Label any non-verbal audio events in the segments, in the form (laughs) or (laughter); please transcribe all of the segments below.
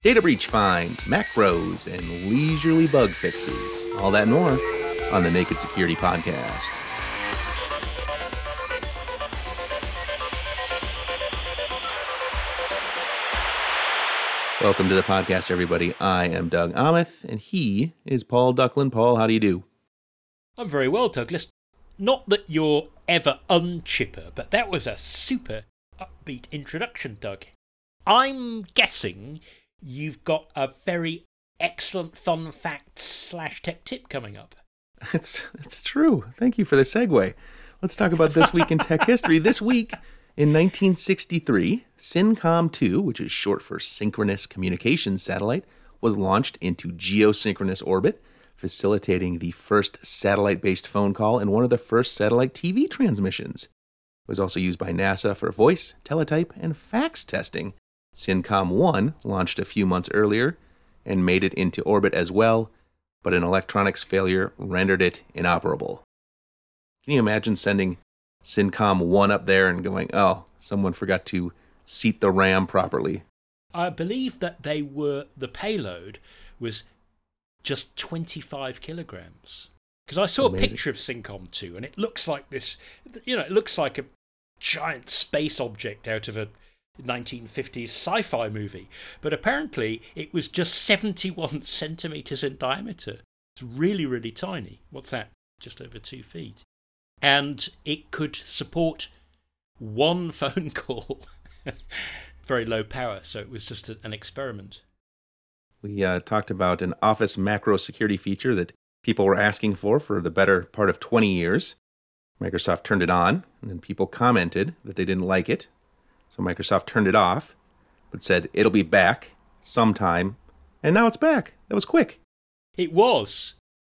data breach finds, macros, and leisurely bug fixes. All that more on the Naked Security Podcast. Welcome to the podcast, everybody. I am Doug Aamoth, and he is Paul Ducklin. Paul, how do you do? I'm very well, Douglas. Not that you're ever unchipper, but that was a super upbeat introduction, Doug. I'm guessing you've got a very excellent fun fact slash tech tip coming up. (laughs) It's it's true. Thank you for the segue. Let's talk about this week in tech history. (laughs) This week in 1963, SYNCOM 2, which is short for Synchronous Communications Satellite, was launched into geosynchronous orbit, facilitating the first satellite based phone call and one of the first satellite TV transmissions. It was also used by NASA for voice, teletype, and fax testing. SYNCOM 1 launched a few months earlier and made it into orbit as well, but an electronics failure rendered it inoperable. Can you imagine sending SYNCOM 1 up there and going, oh, someone forgot to seat the RAM properly? I believe that they were, the payload was just 25 kilograms. Because I saw Amazing. a picture of SYNCOM 2 and it looks like this, you know, it looks like a giant space object out of a 1950s sci fi movie. But apparently it was just 71 (laughs) centimeters in diameter. It's really, really tiny. What's that? Just over two feet. And it could support one (laughs) phone call. Very low power, so it was just a, an experiment. We uh, talked about an Office macro security feature that people were asking for for the better part of 20 years. Microsoft turned it on, and then people commented that they didn't like it. So Microsoft turned it off, but said it'll be back sometime. And now it's back. That was quick. It was.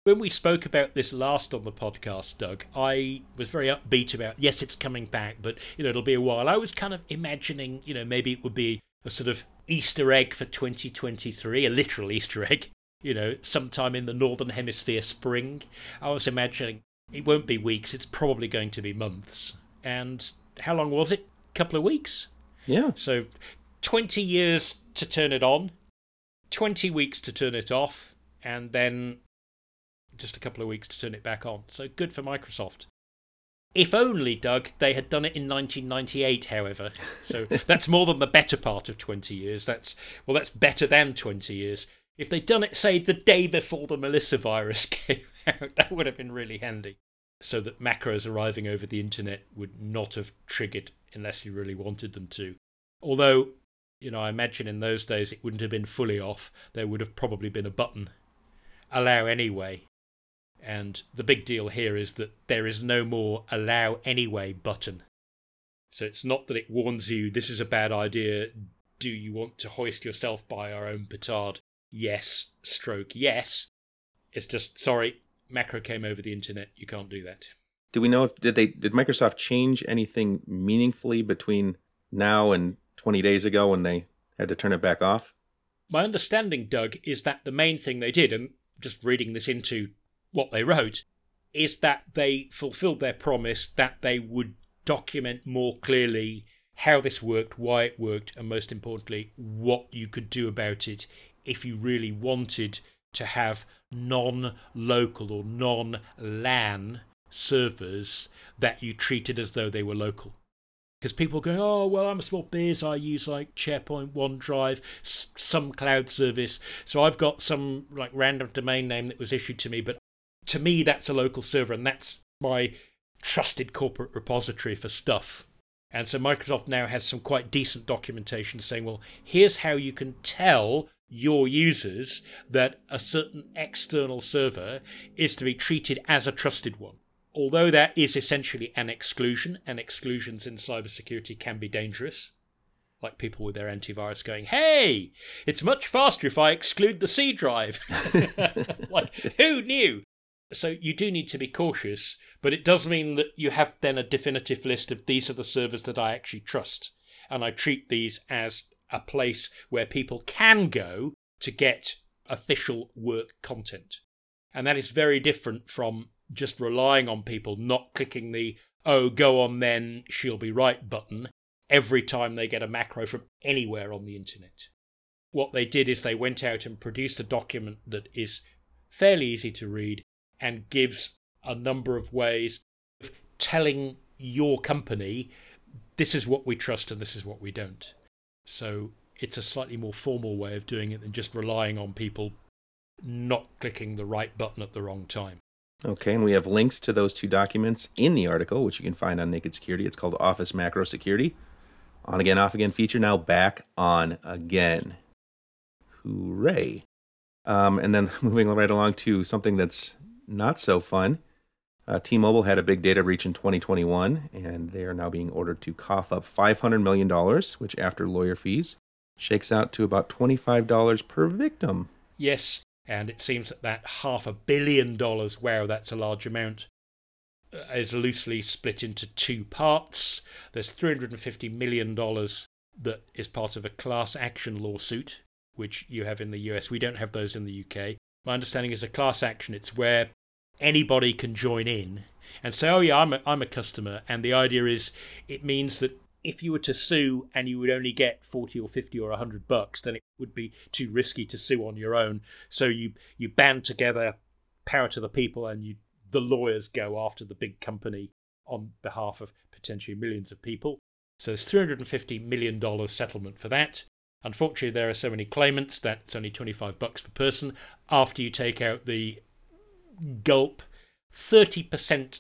When we spoke about this last on the podcast, Doug, I was very upbeat about yes, it's coming back, but you know it'll be a while. I was kind of imagining, you know, maybe it would be a sort of Easter egg for 2023, a literal Easter egg. (laughs) You know, sometime in the northern hemisphere spring. I was imagining it won't be weeks; it's probably going to be months. And how long was it? Couple of weeks. Yeah. So 20 years to turn it on, 20 weeks to turn it off, and then just a couple of weeks to turn it back on. So good for Microsoft. If only, Doug, they had done it in 1998, however. So (laughs) that's more than the better part of 20 years. That's well, that's better than 20 years. If they'd done it, say, the day before the Melissa virus (laughs) came out, that would have been really handy. So that macros arriving over the internet would not have triggered unless you really wanted them to. Although, you know, I imagine in those days it wouldn't have been fully off. There would have probably been a button, allow anyway. And the big deal here is that there is no more allow anyway button. So it's not that it warns you this is a bad idea. Do you want to hoist yourself by our own petard? Yes, stroke yes. It's just sorry, macro came over the internet. You can't do that do we know if did they did Microsoft change anything meaningfully between now and 20 days ago when they had to turn it back off? My understanding, Doug, is that the main thing they did, and just reading this into what they wrote, is that they fulfilled their promise that they would document more clearly how this worked, why it worked, and most importantly, what you could do about it if you really wanted to have non local or non LAN servers that you treated as though they were local. Because people go, oh, well, I'm a small biz. I use like SharePoint, OneDrive, some cloud service. So I've got some like random domain name that was issued to me. But to me, that's a local server and that's my trusted corporate repository for stuff. And so Microsoft now has some quite decent documentation saying, well, here's how you can tell your users that a certain external server is to be treated as a trusted one although that is essentially an exclusion, and exclusions in cybersecurity can be dangerous, like people with their antivirus going, hey, it's much faster if I exclude the C drive. (laughs) like, who knew? So you do need to be cautious, but it does mean that you have then a definitive list of these are the servers that I actually trust. And I treat these as a place where people can go to get official work content. And that is very different from just relying on people not clicking the oh go on then she'll be right button every time they get a macro from anywhere on the internet what they did is they went out and produced a document that is fairly easy to read and gives a number of ways of telling your company this is what we trust and this is what we don't. So it's a slightly more formal way of doing it than just relying on people not clicking the right button at the wrong time. Okay, and we have links to those two documents in the article, which you can find on Naked Security. It's called Office Macro Security. On again, off again feature now back on again. Hooray. Um, and then (laughs) moving right along to something that's not so fun. Uh, T Mobile had a big data breach in 2021, and they are now being ordered to cough up $500 million, which, after lawyer fees, shakes out to about $25 per victim. Yes, and it seems that that half a billion dollars, wow, that's a large amount, uh, is loosely split into two parts. There's $350 million that is part of a class action lawsuit, which you have in the US. We don't have those in the UK. My understanding is a class action, it's where anybody can join in and say, oh, yeah, I'm a, I'm a customer. And the idea is it means that if you were to sue and you would only get 40 or 50 or 100 bucks, then it would be too risky to sue on your own. So you, you band together, power to the people, and you, the lawyers go after the big company on behalf of potentially millions of people. So there's $350 million settlement for that. Unfortunately, there are so many claimants that it's only 25 bucks per person. After you take out the gulp, 30%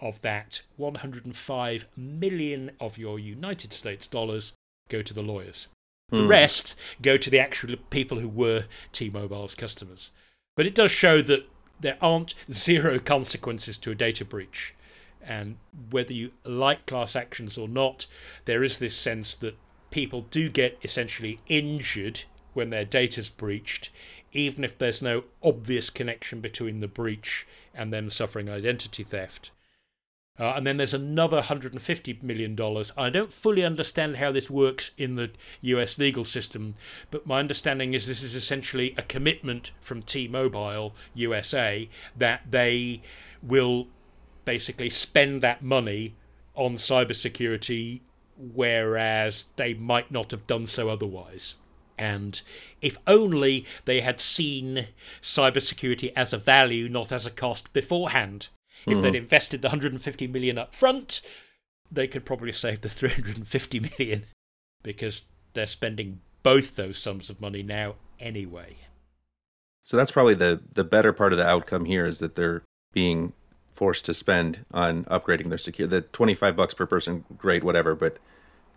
of that 105 million of your United States dollars go to the lawyers. The hmm. rest go to the actual people who were T Mobile's customers. But it does show that there aren't zero consequences to a data breach. And whether you like class actions or not, there is this sense that people do get essentially injured when their data's breached, even if there's no obvious connection between the breach and them suffering identity theft. Uh, and then there's another $150 million. I don't fully understand how this works in the US legal system, but my understanding is this is essentially a commitment from T Mobile USA that they will basically spend that money on cybersecurity, whereas they might not have done so otherwise. And if only they had seen cybersecurity as a value, not as a cost beforehand. If they'd hmm. invested the 150 million up front, they could probably (laughs) save the 350 million because they're spending both those sums of money now anyway. So that's probably the the better part of the outcome here is that they're being forced to spend on upgrading their security. The 25 bucks per person, great, whatever, but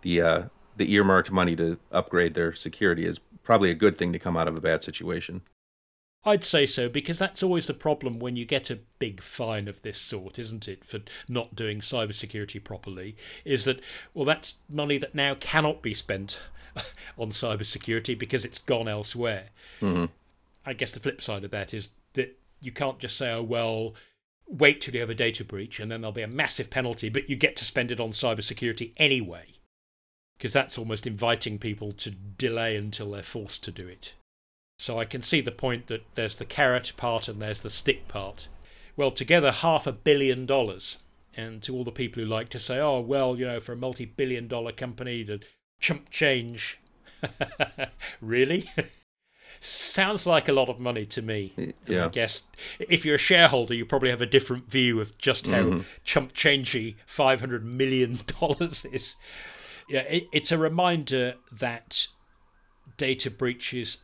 the uh, the earmarked money to upgrade their security is probably a good thing to come out of a bad situation. I'd say so because that's always the problem when you get a big fine of this sort, isn't it, for not doing cybersecurity properly? Is that, well, that's money that now cannot be spent (laughs) on cybersecurity because it's gone elsewhere. Mm-hmm. I guess the flip side of that is that you can't just say, oh, well, wait till you have a data breach and then there'll be a massive penalty, but you get to spend it on cybersecurity anyway. Because that's almost inviting people to delay until they're forced to do it. So I can see the point that there's the carrot part and there's the stick part. Well, together half a billion dollars. And to all the people who like to say, oh, well, you know, for a multi billion dollar company, the chump change. (laughs) really? (laughs) Sounds like a lot of money to me. Yeah. I guess if you're a shareholder, you probably have a different view of just how mm-hmm. chump changey $500 million is. Yeah, it, it's a reminder that data breaches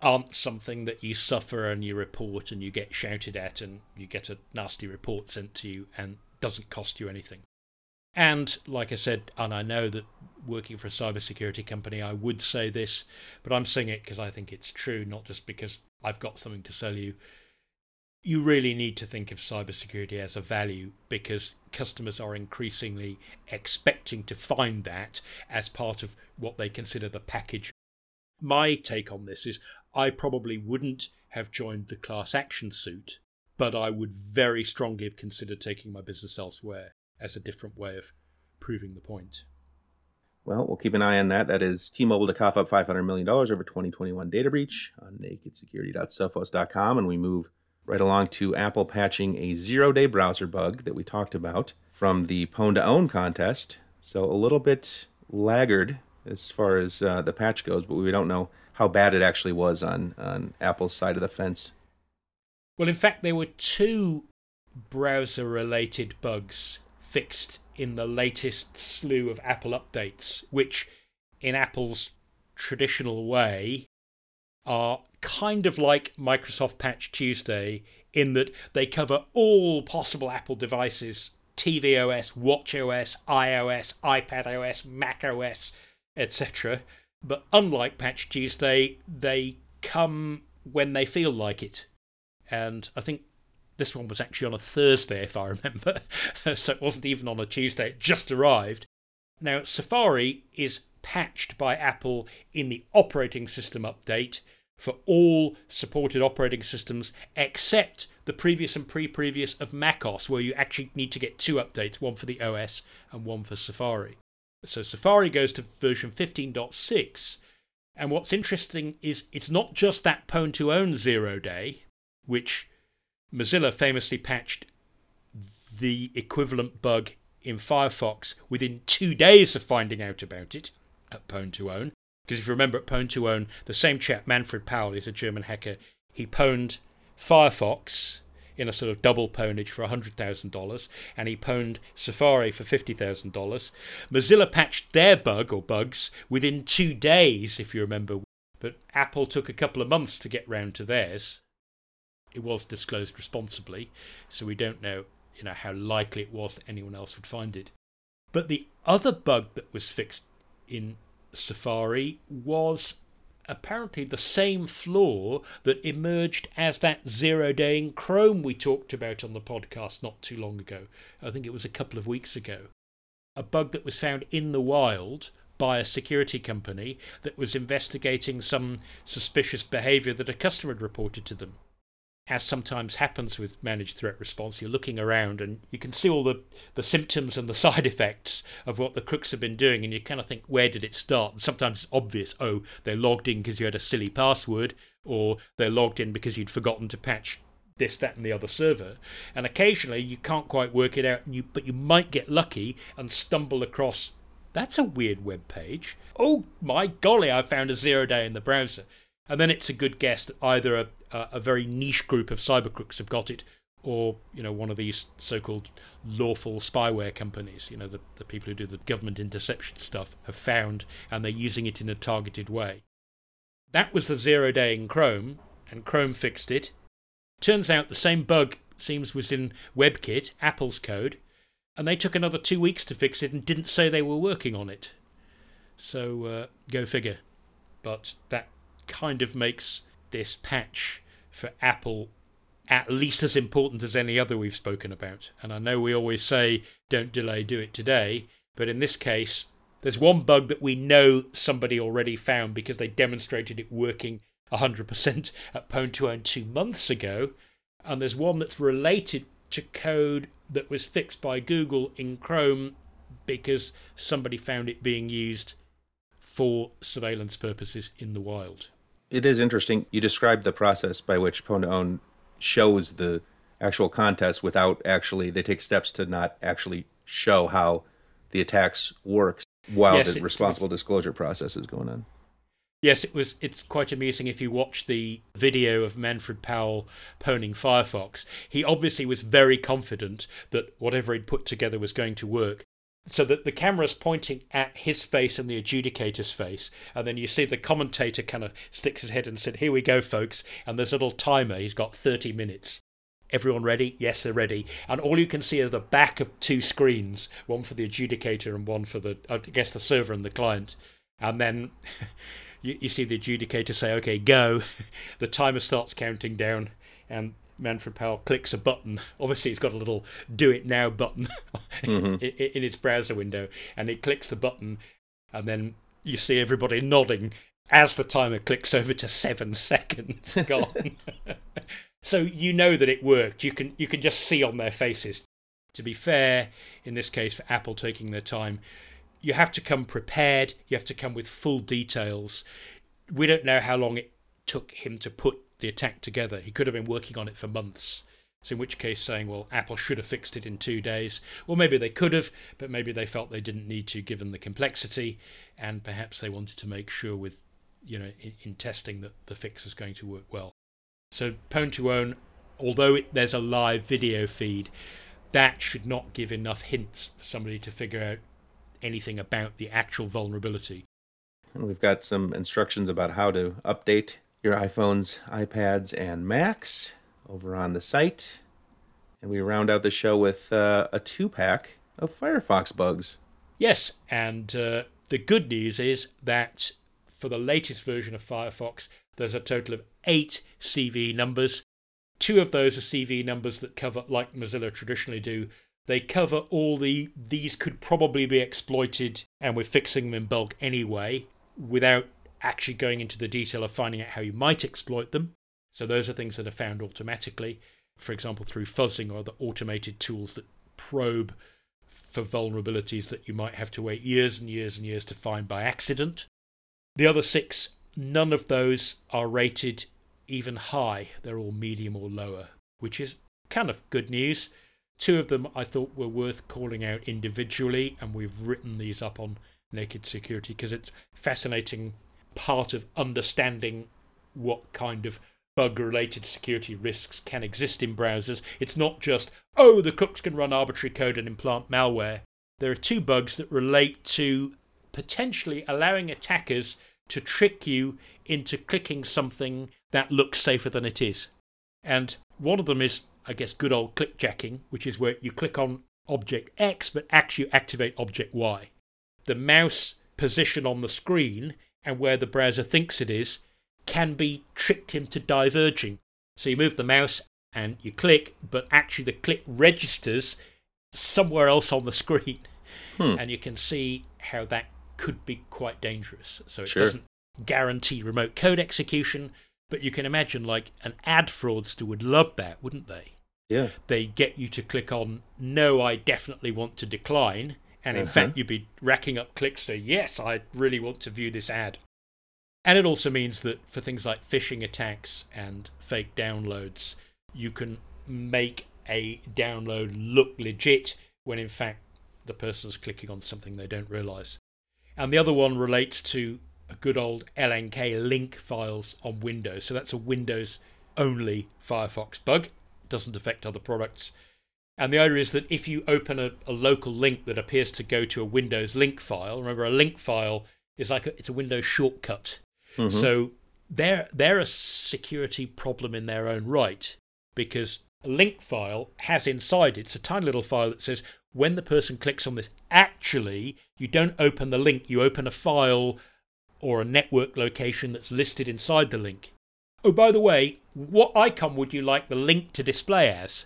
aren't something that you suffer and you report and you get shouted at and you get a nasty report sent to you and doesn't cost you anything. And like I said, and I know that working for a cybersecurity company, I would say this, but I'm saying it because I think it's true, not just because I've got something to sell you. You really need to think of cybersecurity as a value because customers are increasingly expecting to find that as part of what they consider the package. My take on this is I probably wouldn't have joined the class action suit, but I would very strongly have considered taking my business elsewhere as a different way of proving the point. Well, we'll keep an eye on that. That is T-Mobile to cough up $500 million over 2021 data breach on nakedsecurity.sophos.com. And we move right along to Apple patching a zero-day browser bug that we talked about from the Pwn2Own contest. So a little bit laggard as far as uh, the patch goes, but we don't know how bad it actually was on on Apple's side of the fence. Well, in fact, there were two browser related bugs fixed in the latest slew of Apple updates, which, in Apple's traditional way, are kind of like Microsoft Patch Tuesday in that they cover all possible Apple devices tvOS, watchOS, iOS, iPadOS, macOS, etc. But unlike Patch Tuesday, they come when they feel like it. And I think this one was actually on a Thursday, if I remember. (laughs) so it wasn't even on a Tuesday, it just arrived. Now, Safari is patched by Apple in the operating system update for all supported operating systems except the previous and pre previous of macOS, where you actually need to get two updates one for the OS and one for Safari. So Safari goes to version 15.6. And what's interesting is it's not just that Pwn2Own zero day, which Mozilla famously patched the equivalent bug in Firefox within two days of finding out about it at Pwn2Own. Because if you remember at Pwn2Own, the same chap, Manfred Paul, is a German hacker. He pwned Firefox in a sort of double pwnage for $100,000, and he pwned Safari for $50,000. Mozilla patched their bug or bugs within two days, if you remember, but Apple took a couple of months to get round to theirs. It was disclosed responsibly, so we don't know, you know, how likely it was that anyone else would find it. But the other bug that was fixed in Safari was apparently the same flaw that emerged as that zero day in Chrome we talked about on the podcast not too long ago. I think it was a couple of weeks ago. A bug that was found in the wild by a security company that was investigating some suspicious behavior that a customer had reported to them as sometimes happens with managed threat response, you're looking around and you can see all the, the symptoms and the (laughs) side effects of what the crooks have been doing, and you kind of think, where did it start? And sometimes it's obvious, oh, they logged in because you had a silly password, or they logged in because you'd forgotten to patch this, that, and the other server. And occasionally you can't quite work it out, you, but you might get lucky and stumble across that's a weird web page. Oh my golly, I found a zero day in the browser. And then it's a good guess that either a, a, very niche group of cyber crooks have got it, or you know one of these so-called lawful spyware companies, you know the, the people who do the government interception stuff, have found and they're using it in a targeted way. That was the zero day in Chrome, and Chrome fixed it. Turns out the same bug seems was in WebKit, Apple's code, and they took another two weeks to fix it and didn't say they were working on it. So uh, go figure. But that kind of makes this patch for Apple at least as important as any other we've spoken about. And I know we always say, don't delay, do it today. But in this case, there's one bug that we know somebody already found because they demonstrated it working 100% at Pwn to Own oh two months ago. And there's one that's related to code that was fixed by Google in Chrome because somebody found it being used for surveillance purposes in the wild it is interesting. You described the process by which Pwn to shows the actual contest without actually they take steps to not actually show how the attacks work while yes, the responsible disclosure process is going on. Yes, it was. It's quite amusing if you watch the video of Manfred Paul pwning Firefox. He obviously was very confident that whatever he'd put together was going to work, so that the camera's pointing at his face and the adjudicator's face, and then you see the commentator kind of sticks his head and said, "Here we go, folks." And there's a little timer. He's got 30 minutes. Everyone ready? Yes, they're ready. And all you can see are the back of two screens, one for the adjudicator and one for the, I guess, the server and the client. And then (laughs) you, you see the adjudicator say, "Okay, go." (laughs) the timer starts counting down, and Manfred Paul clicks a button. Obviously, he's got a little "Do It Now" button (laughs) mm-hmm. in, in his browser window, and he clicks the button, and then you see everybody nodding as the timer clicks over to seven (laughs) seconds gone. (laughs) so you know that it worked. You can you can just see on their faces. To be fair, in this case, for Apple taking their time, you have to come prepared. You have to come with full details. We don't know how long it took him to put the attack together. He could have been working on it for months. So, in which case, saying, well, Apple should have fixed it in two days. Well, maybe they could have, but maybe they felt they didn't need to given the complexity, and perhaps they wanted to make sure with you know, in, in testing that the fix is going to work well. So Pwn2Own, although it, there's a live video feed, that should not give enough hints for somebody to figure out anything about the actual vulnerability. And we've got some instructions about how to update your iPhones, iPads, and Macs over on the site. And we round out the show with uh, a two pack of Firefox bugs. Yes, and uh, the good news is that for the latest version of Firefox, there's a total of eight CVE numbers. Two of those are CVE numbers that cover, like Mozilla traditionally do, they cover all the these could probably be exploited, and we're fixing them in bulk anyway, without actually going into the detail of finding out how you might exploit them. So those are things that are found automatically, for example, through fuzzing or the automated tools that probe for vulnerabilities that you might have to wait years and years and years to find by accident. The other six, none of those are rated even high. They're all medium or lower, which is kind of good news. Two of them I thought were worth calling out individually, and we've written these up on Naked Security because it's fascinating part of understanding what kind of bug related security risks can exist in browsers. It's not just, oh, the cooks can run arbitrary code and implant malware. There are two bugs that relate to potentially allowing attackers to trick you into clicking something that looks safer than it is. And one of them is I guess, good old clickjacking, which is where you click on object X but actually activate object Y. The mouse position on the screen and where the browser thinks it is can be tricked into diverging. So you move the mouse and you click, but actually the click registers somewhere else on the screen. Hmm. And you can see how that could be quite dangerous. So it sure. doesn't guarantee remote code execution, but you can imagine like an ad fraudster would love that, wouldn't they? Yeah. They get you to click on no, I definitely want to decline. And in uh-huh. fact, you'd be racking up clicks to yes, I really want to view this ad. And it also means that for things like phishing attacks and fake downloads, you can make a download look legit when in fact the person's clicking on something they don't realize. And the other one relates to a good old LNK link files on Windows. So that's a Windows only Firefox bug doesn't affect other products. And the idea is that if you open a, a local link that appears to go to a Windows link file, remember a link file is like a, it's a Windows shortcut. Mm-hmm. So they're they're a security problem in their own right because a link file has inside it, it's a tiny little file that says when the person clicks on this, actually you don't open the link, you open a file or a network location that's listed inside the link. Oh, by the way, what icon would you like the link to display as?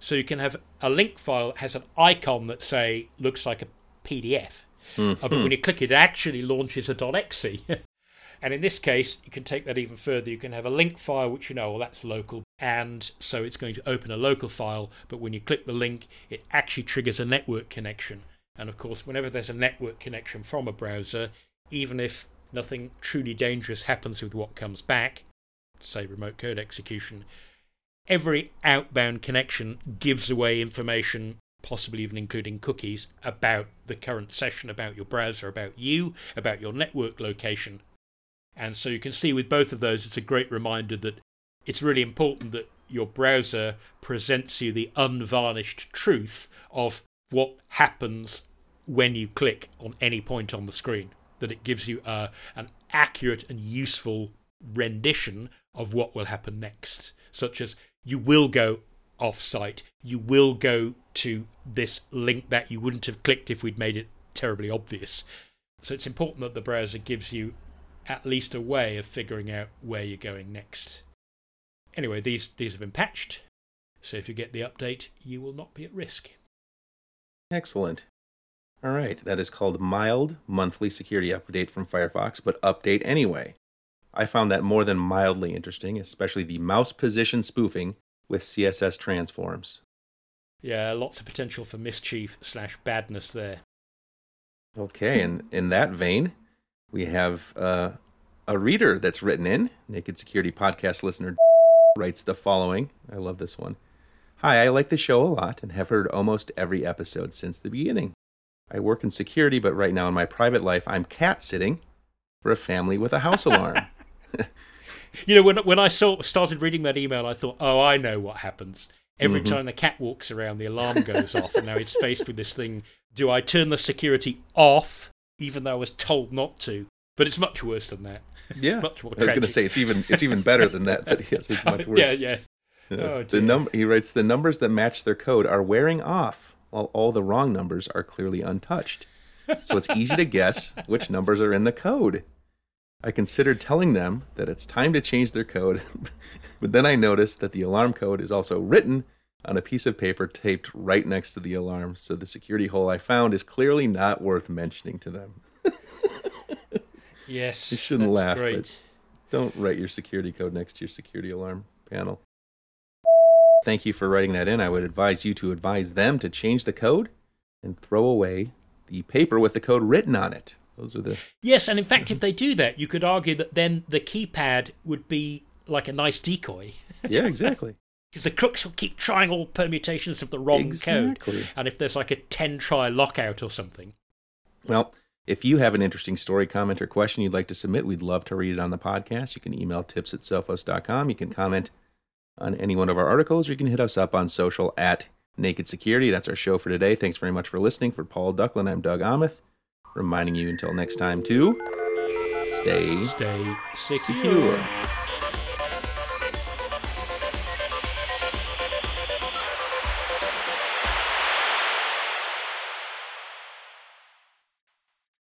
So you can have a link file that has an icon that say looks like a PDF, mm-hmm. uh, but when you click it, it actually launches a .exe. (laughs) and in this case, you can take that even further. You can have a link file which you know, well, that's local, and so it's going to open a local file. But when you click the link, it actually triggers a network connection. And of course, whenever there's a network connection from a browser, even if nothing truly dangerous happens with what comes back, say remote code execution, every outbound connection gives away information, possibly even including cookies, about the current session, about your browser, about you, about your network location. And so you can see with both of those, it's a great reminder that it's really important that your browser presents you the unvarnished truth of what happens when you click on any point on the screen. That it gives you uh, an accurate and useful rendition of what will happen next, such as you will go off site, you will go to this link that you wouldn't have clicked if we'd made it terribly obvious. So it's important that the browser gives you at least a way of figuring out where you're going next. Anyway, these, these have been patched, so if you get the update, you will not be at risk. Excellent. All right, that is called Mild Monthly Security Update from Firefox, but update anyway. I found that more than mildly interesting, especially the mouse position spoofing with CSS transforms. Yeah, lots of potential for mischief slash badness there. Okay, and in that vein, we have uh, a reader that's written in. Naked Security Podcast listener (laughs) writes the following. I love this one. Hi, I like the show a lot and have heard almost every episode since the beginning. I work in security, but right now in my private life, I'm cat sitting for a family with a house (laughs) alarm. You know, when when I saw started reading that email, I thought, oh, I know what happens. Every Mm-hmm. time the cat walks around, the alarm goes off, and now he's faced with this thing: do I turn the security off, even though I was told not to? But it's much worse than that. (laughs) Yeah, Much more I was going to say it's even it's even better than that, but yes, it's much (laughs) worse. yeah, yeah. Yeah. Oh, the num- he writes the numbers that match their code are wearing off, while all the wrong numbers are clearly untouched. So it's easy to guess which numbers are in the code. I considered telling them that it's time to change their code, (laughs) but then I noticed that the alarm code is also written on a piece of paper taped right next to the alarm. So the security hole I found is clearly not worth mentioning to them. (laughs) Yes, You shouldn't laugh, Great. but- Don't write your security code next to your security alarm panel. Thank you for writing that in. I would advise you to advise them to change the code and throw away the paper with the code written on it. Those are the Yes, and in fact, if (laughs) they do that, you could argue that then the keypad would be like a nice decoy. (laughs) yeah, exactly. Because the crooks will keep trying all permutations of the wrong code. And if there's like a 10 try lockout or something. Well, if you have an interesting story, comment, or question you'd like to submit, we'd love to read it on the podcast. You can email tips at sophos.com. You can comment on any one of our articles, or you can hit us up on social at Naked Security. That's our show for today. Thanks very much for listening. For Paul Ducklin, I'm Doug Aamoth, reminding you until next time to stay Stay secure. secure.